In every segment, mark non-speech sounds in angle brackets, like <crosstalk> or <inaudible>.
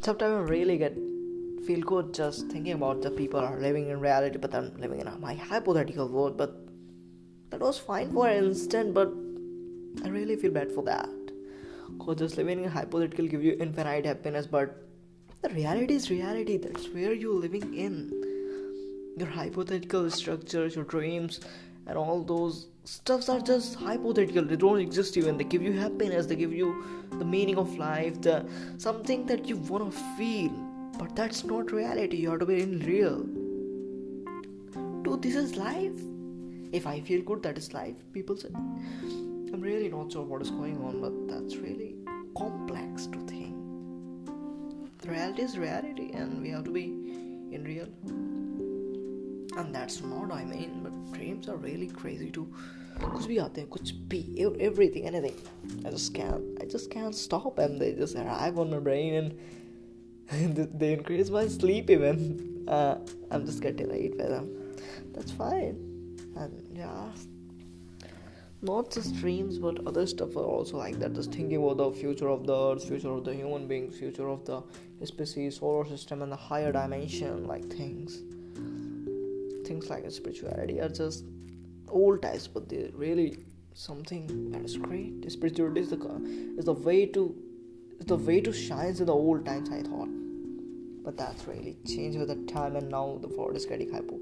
sometimes I really get feel good just thinking about the people are living in reality, but I'm living in my hypothetical world. But that was fine for an instant, but I really feel bad for that. Cause just living in hypothetical give you infinite happiness, but the reality is reality. That's where you're living in. Your hypothetical structures, your dreams, and all those stuffs are just hypothetical. They don't exist even. They give you happiness. They give you the meaning of life. The something that you wanna feel. But that's not reality. You have to be in real. Dude, this is life. If I feel good, that is life. People say. I'm really not sure what is going on, but that's really complex to think. The reality is reality, and we have to be in real And that's not I mean, but dreams are really crazy too. कुछ भी आते हैं कुछ भी everything anything I just can't I just can't stop them they just arrive on my brain and <laughs> they increase my sleep even uh, I'm just getting late by them that's fine and yeah not just dreams but other stuff are also like that just thinking about the future of the earth future of the human beings future of the species solar system and the higher dimension like things things like spirituality are just old types but they're really something that is great. Spirituality is the is the way to is the way to shine in the old times i thought. But that's really changed with the time and now the world is getting hypo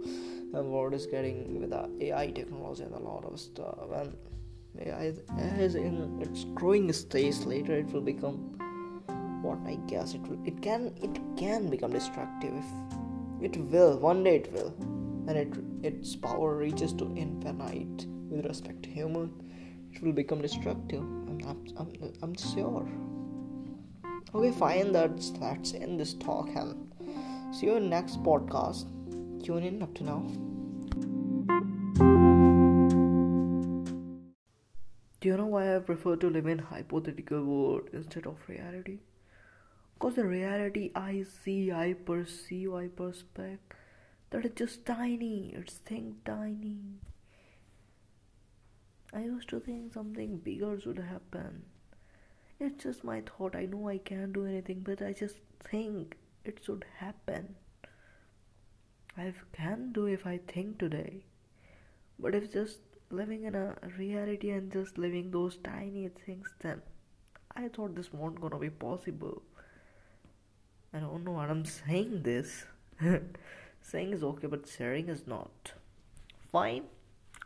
the world is getting with the AI technology and a lot of stuff. And AI is in its growing stage later it will become what I guess it will it can it can become destructive if it will one day it will and it its power reaches to infinite. With respect to human it will become destructive. I'm, I'm, I'm, sure. Okay fine that's let's end this talk and see you in next podcast. Tune in up to now. Do you know why i prefer to live in hypothetical world instead of reality? Because the reality i see i perceive i perspect that is just tiny it's think tiny i used to think something bigger should happen it's just my thought. I know I can't do anything, but I just think it should happen. I can do if I think today. But if just living in a reality and just living those tiny things, then I thought this won't gonna be possible. I don't know what I'm saying this. <laughs> saying is okay, but sharing is not. Fine,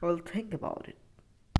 I'll think about it.